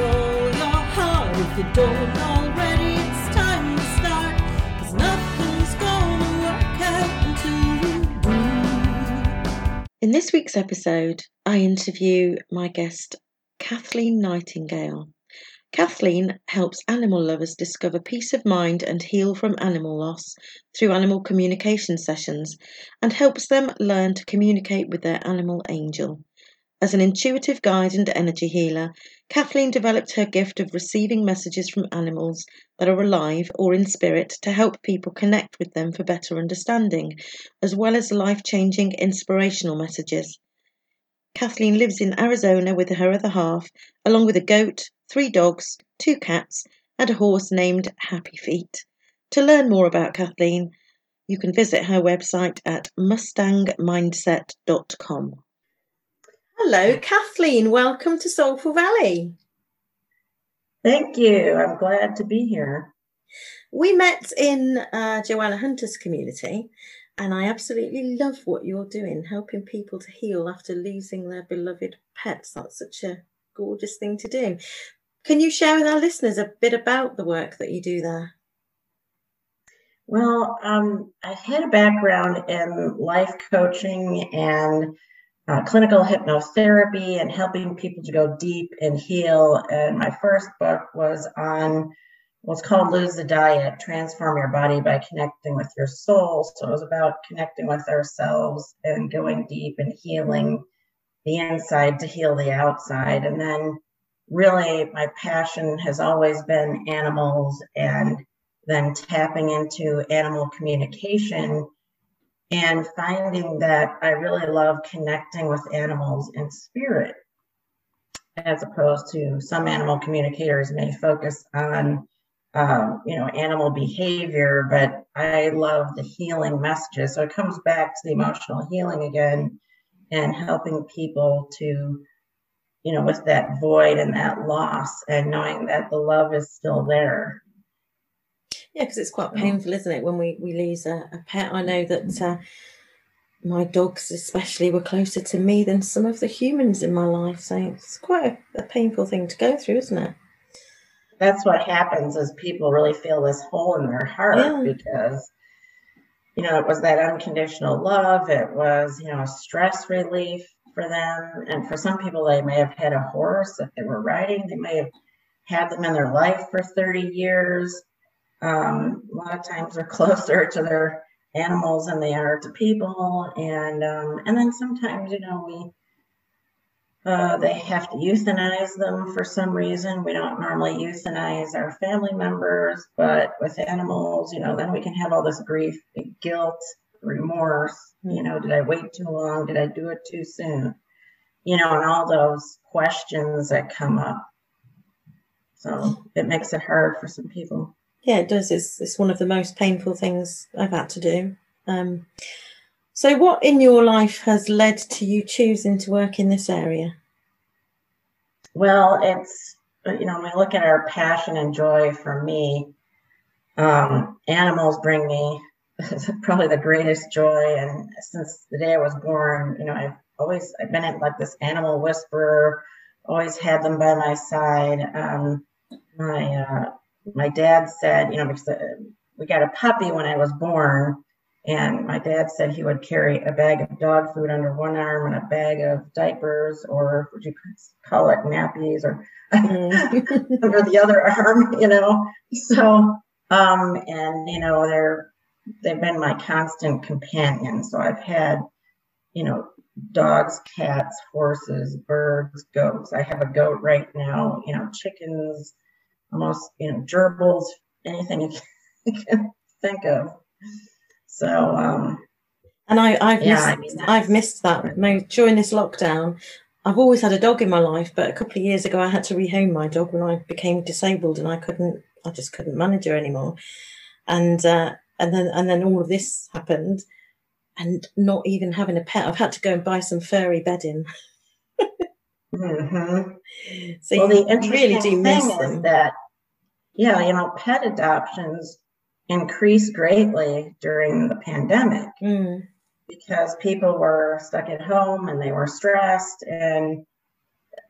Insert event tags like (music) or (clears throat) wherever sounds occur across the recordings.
Heart. If you don't already, it's time to start. Cause nothing's gonna work out until you do. In this week's episode, I interview my guest, Kathleen Nightingale. Kathleen helps animal lovers discover peace of mind and heal from animal loss through animal communication sessions and helps them learn to communicate with their animal angel. As an intuitive guide and energy healer, Kathleen developed her gift of receiving messages from animals that are alive or in spirit to help people connect with them for better understanding, as well as life changing inspirational messages. Kathleen lives in Arizona with her other half, along with a goat, three dogs, two cats, and a horse named Happy Feet. To learn more about Kathleen, you can visit her website at mustangmindset.com. Hello, Kathleen. Welcome to Soulful Valley. Thank you. I'm glad to be here. We met in uh, Joanna Hunter's community, and I absolutely love what you're doing, helping people to heal after losing their beloved pets. That's such a gorgeous thing to do. Can you share with our listeners a bit about the work that you do there? Well, um, I've had a background in life coaching and uh, clinical hypnotherapy and helping people to go deep and heal. And my first book was on what's called Lose the Diet Transform Your Body by Connecting with Your Soul. So it was about connecting with ourselves and going deep and healing the inside to heal the outside. And then really my passion has always been animals and then tapping into animal communication and finding that I really love connecting with animals in spirit, as opposed to some animal communicators may focus on, um, you know, animal behavior, but I love the healing messages. So it comes back to the emotional healing again and helping people to, you know, with that void and that loss and knowing that the love is still there yeah, because it's quite painful, isn't it, when we, we lose a, a pet? I know that uh, my dogs, especially, were closer to me than some of the humans in my life. So it's quite a, a painful thing to go through, isn't it? That's what happens is people really feel this hole in their heart yeah. because you know, it was that unconditional love. It was, you know, a stress relief for them. And for some people, they may have had a horse that they were riding. They may have had them in their life for 30 years um, a lot of times they're (laughs) closer to their animals than they are to people, and um, and then sometimes you know we uh, they have to euthanize them for some reason. We don't normally euthanize our family members, but with animals, you know, then we can have all this grief, guilt, remorse. You know, did I wait too long? Did I do it too soon? You know, and all those questions that come up. So it makes it hard for some people. Yeah, it does. It's, it's one of the most painful things I've had to do. Um, so, what in your life has led to you choosing to work in this area? Well, it's, you know, when I look at our passion and joy for me, um, animals bring me (laughs) probably the greatest joy. And since the day I was born, you know, I've always, I've been like this animal whisperer, always had them by my side. Um, my, uh, my dad said, you know, because uh, we got a puppy when I was born, and my dad said he would carry a bag of dog food under one arm and a bag of diapers, or would you call it nappies, or mm. (laughs) under the other arm, you know. So, um, and you know, they're they've been my constant companion. So I've had, you know, dogs, cats, horses, birds, goats. I have a goat right now. You know, chickens almost you know gerbils, anything you can (laughs) think of. So, um, and I, I've yeah, missed, I mean, I've missed that during this lockdown. I've always had a dog in my life, but a couple of years ago I had to rehome my dog when I became disabled and I couldn't, I just couldn't manage her anymore. And, uh, and then, and then all of this happened and not even having a pet. I've had to go and buy some furry bedding. (laughs) hmm So Well, you the interesting really do thing miss is them. that, yeah, you know, pet adoptions increased greatly during the pandemic Mm, because people were stuck at home and they were stressed and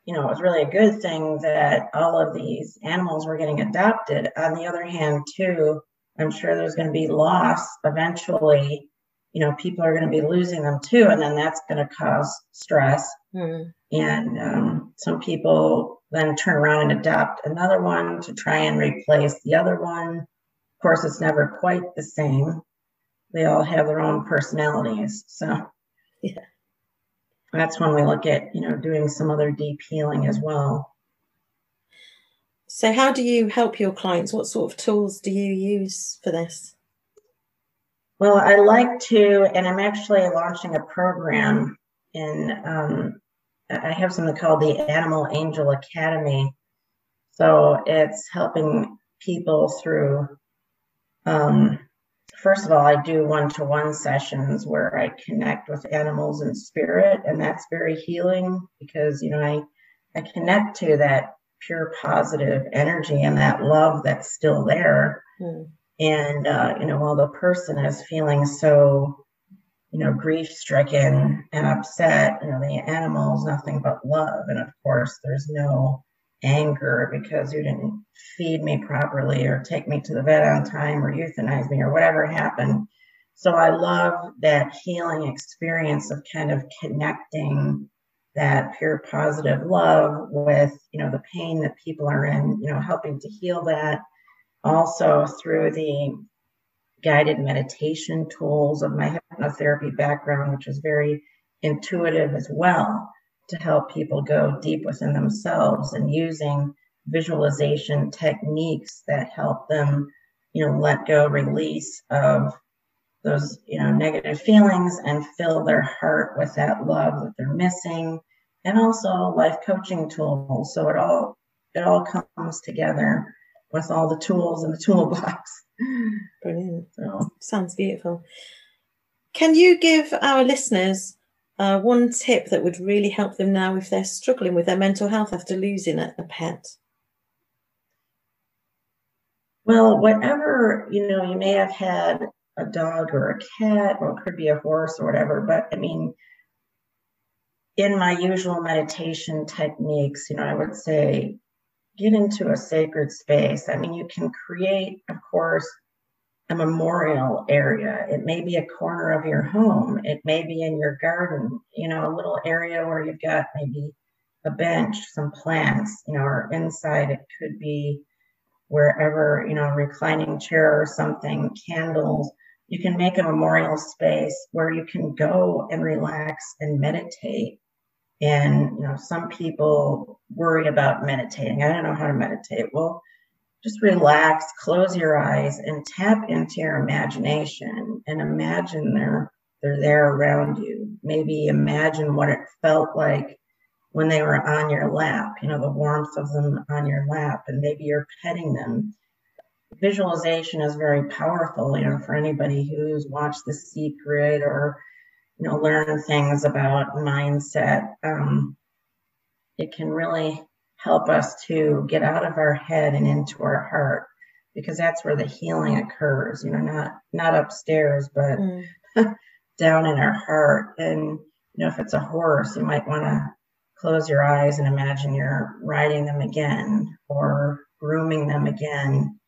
you know, it was really a good thing that all of these animals were getting adopted. On the other hand, too, I'm sure there's going to be loss eventually. You know, people are going to be losing them too, and then that's going to cause stress. mm, And um, some people then turn around and adopt another one to try and replace the other one. Of course, it's never quite the same. They all have their own personalities. So, Yeah. that's when we look at, you know, doing some other deep healing as well. So how do you help your clients? What sort of tools do you use for this? Well, I like to, and I'm actually launching a program in, um, I have something called the Animal Angel Academy. So it's helping people through, um, first of all, I do one to one sessions where I connect with animals and spirit, and that's very healing because, you know, I, I connect to that pure positive energy and that love that's still there Mm, and uh, you know while the person is feeling so you know grief stricken and upset you know the animal's nothing but love. And of course there's no anger because you didn't feed me properly or take me to the vet on time or euthanize me or whatever happened. So i love that healing experience of kind of connecting that pure positive love with you know the pain that people are in you know helping to heal that. Also through the guided meditation tools of my hypnotherapy background, which is very intuitive as well, to help people go deep within themselves and using visualization techniques that help them, you know, let go, release of those, you know, negative feelings and fill their heart with that love that they're missing. And also life coaching tools. So it all it all comes together with all the tools in the toolbox. brilliant. So, Sounds beautiful. Can you give our listeners uh, one tip that would really help them now if they're struggling with their mental health after losing a, a pet? well, whatever, you know, you may have had a dog or a cat, or it could be a horse or whatever, but I mean, in my usual meditation techniques, you know, I would say get into a sacred space. I mean, you can create, of course, a memorial area. It may be a corner of your home. It may be in your garden, you know, a little area where you've got maybe a bench, some plants, you know, or inside it could be wherever, you know, a reclining chair or something, candles. You can make a memorial space where you can go and relax and meditate. And, you know, some people worry about meditating. I don't know how to meditate. Well, just relax, close your eyes, and tap into your imagination and imagine they're they're there around you. Maybe imagine what it felt like when they were on your lap, you know, the warmth of them on your lap, and maybe you're petting them. Visualization is very powerful, you know, for anybody who's watched The Secret or, you know, learn things about mindset. Um, it can really help us to get out of our head and into our heart because that's where the healing occurs you know not not upstairs but Mm, (laughs) down in our heart and you know if it's a horse you might want to close your eyes and imagine you're riding them again or grooming them again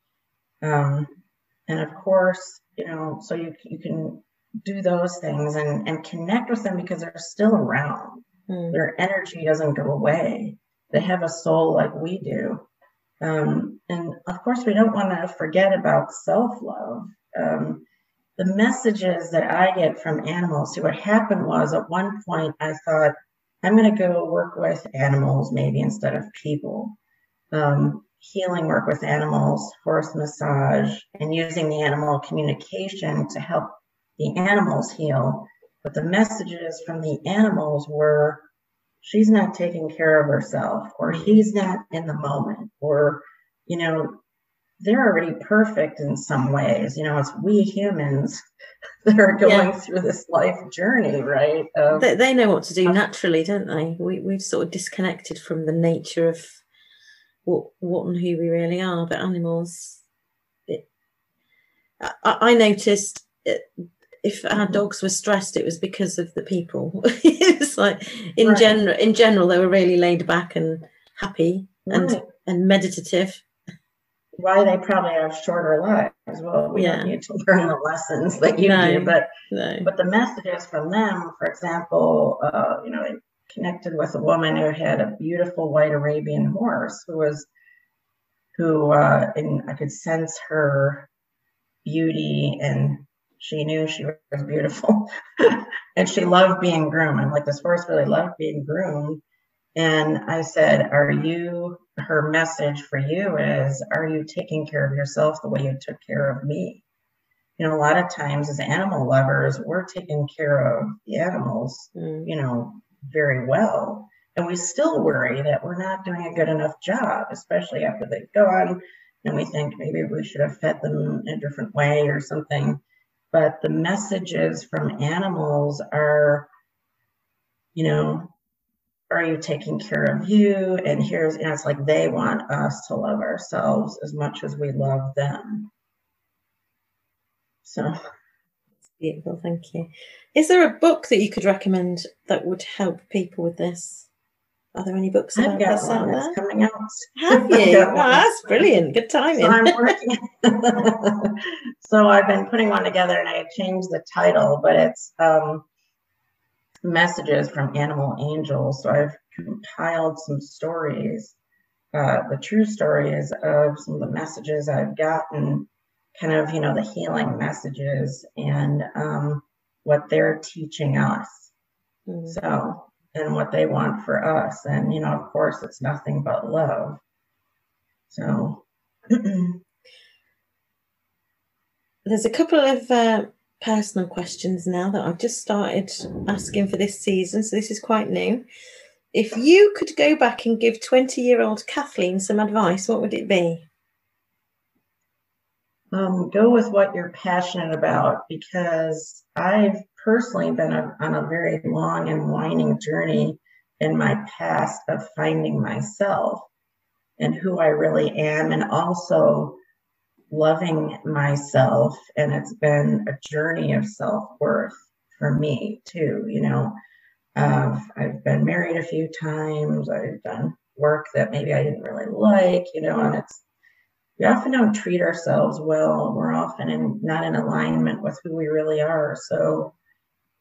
um, and of course you know so you, you can do those things and, and connect with them because they're still around mm, their energy doesn't go away. They have a soul like we do. Um, and of course, we don't want to forget about self love. Um, the messages that I get from animals. See, what happened was at one point I thought, I'm going to go work with animals maybe instead of people. Um, healing work with animals, horse massage, and using the animal communication to help the animals heal. But the messages from the animals were she's not taking care of herself or he's not in the moment or you know they're already perfect in some ways you know it's we humans (laughs) that are going yeah. through this life journey right of, they, they, know what to do naturally don't they we, we've sort of disconnected from the nature of what what and who we really are but animals it, I, I noticed it, if our mm-hmm. dogs were stressed, it was because of the people. (laughs) it's like in right. general, in general, they were really laid back and happy and right. and meditative. Why they probably have shorter lives. Well, we yeah. don't need to (laughs) learn the lessons that you no, do, but no. but the messages from them, for example, uh, you know, I connected with a woman who had a beautiful white Arabian horse who was who uh, and I could sense her beauty and she knew she was beautiful (laughs) and she loved being groomed. I'm like, this horse really loved being groomed. And I said, Are you, her message for you is, Are you taking care of yourself the way you took care of me? You know, a lot of times as animal lovers, we're taking care of the animals, mm. you know, very well. And we still worry that we're not doing a good enough job, especially after they've gone. And we think maybe we should have fed them in a different way or something but the messages from animals are, you know, are you taking care of you? And here's, and it's like they want us to love ourselves as much as we love them. So beautiful, thank you. Is there a book that you could recommend that would help people with this? Are there any books about I've got that's coming out. Have (laughs) you? oh, that's brilliant. Good timing. So I'm working. (laughs) (laughs) so I've been putting one together, and I changed the title, but it's um, messages from animal angels. So I've compiled some stories, uh, the true stories of some of the messages I've gotten, kind of you know the healing messages and um, what they're teaching us. Mm-hmm. So and what they want for us. And, you know, of course, it's nothing but love. So. (clears throat) There's a couple of uh, personal questions now that I've just started asking for this season. So this is quite new. If you could go back and give 20 year old Kathleen some advice, what would it be? Um, go with what you're passionate about because I've personally been a, on a very long and winding journey in my past of finding myself and who I really am, and also loving myself. And it's been a journey of self worth for me, too. You know, uh, I've been married a few times, I've done work that maybe I didn't really like, you know, and it's we often don't treat ourselves well. We're often in, not in alignment with who we really are. So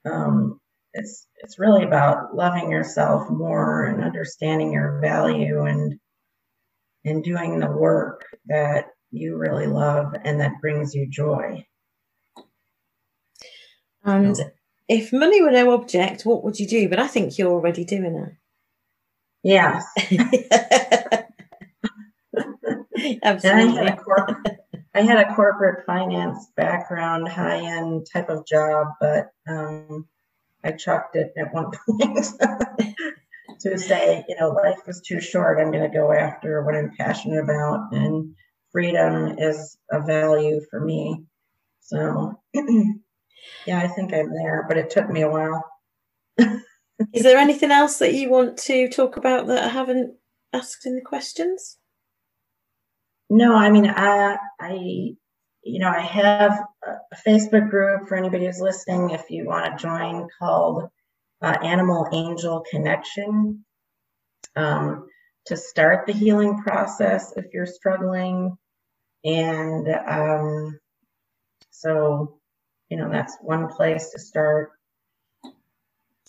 um, it's it's really about loving yourself more and understanding your value and and doing the work that you really love and that brings you joy. And if money were no object, what would you do? But I think you're already doing it. Yes. (laughs) (laughs) Absolutely. I had, corporate, I had a corporate finance background, high end type of job, but um, I chucked it at one (laughs) point to say, you know, life is too short. I'm going to go after what I'm passionate about, and freedom is a value for me. So, (clears throat) yeah, I think I'm there, but it took me a while. is there anything else that you want to talk about that I haven't asked in the questions? No, I mean, I, I, you know, I have a Facebook group for anybody who's listening. If you want to join, called uh, Animal Angel Connection, um, to start the healing process if you're struggling, and um, so, you know, that's one place to start.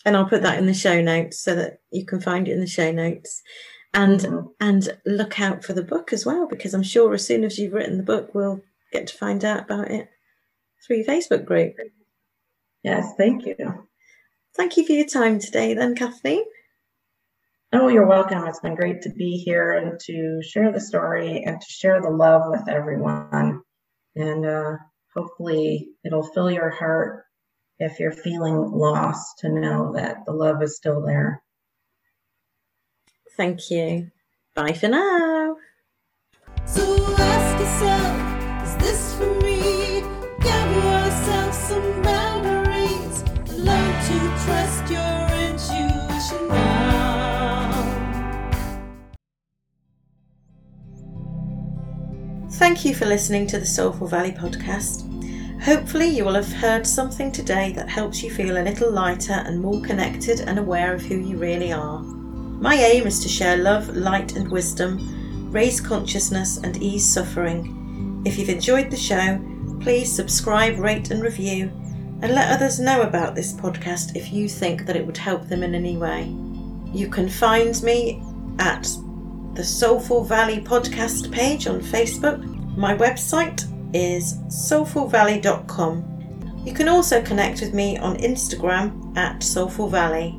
And I'll put that in the show notes so that you can find it in the show notes and and look out for the book as well because I'm sure as soon as you've written the book, we'll get to find out about it through your Facebook group. Yes, thank you. Thank you for your time today, then, Kathleen. Oh, you're welcome. It's been great to be here and to share the story and to share the love with everyone. And uh, hopefully, it'll fill your heart if you're feeling lost to know that the love is still there. Thank you. Bye for now. So ask yourself, is this for me? Give yourself some boundaries. Learn to trust your intuition now. Thank you for listening to the Soulful Valley podcast. Hopefully, you will have heard something today that helps you feel a little lighter and more connected and aware of who you really are. My aim is to share love, light, and wisdom, raise consciousness, and ease suffering. If you've enjoyed the show, please subscribe, rate, and review, and let others know about this podcast if you think that it would help them in any way. You can find me at the Soulful Valley podcast page on Facebook. My website is soulfulvalley.com. You can also connect with me on Instagram at Soulful Valley.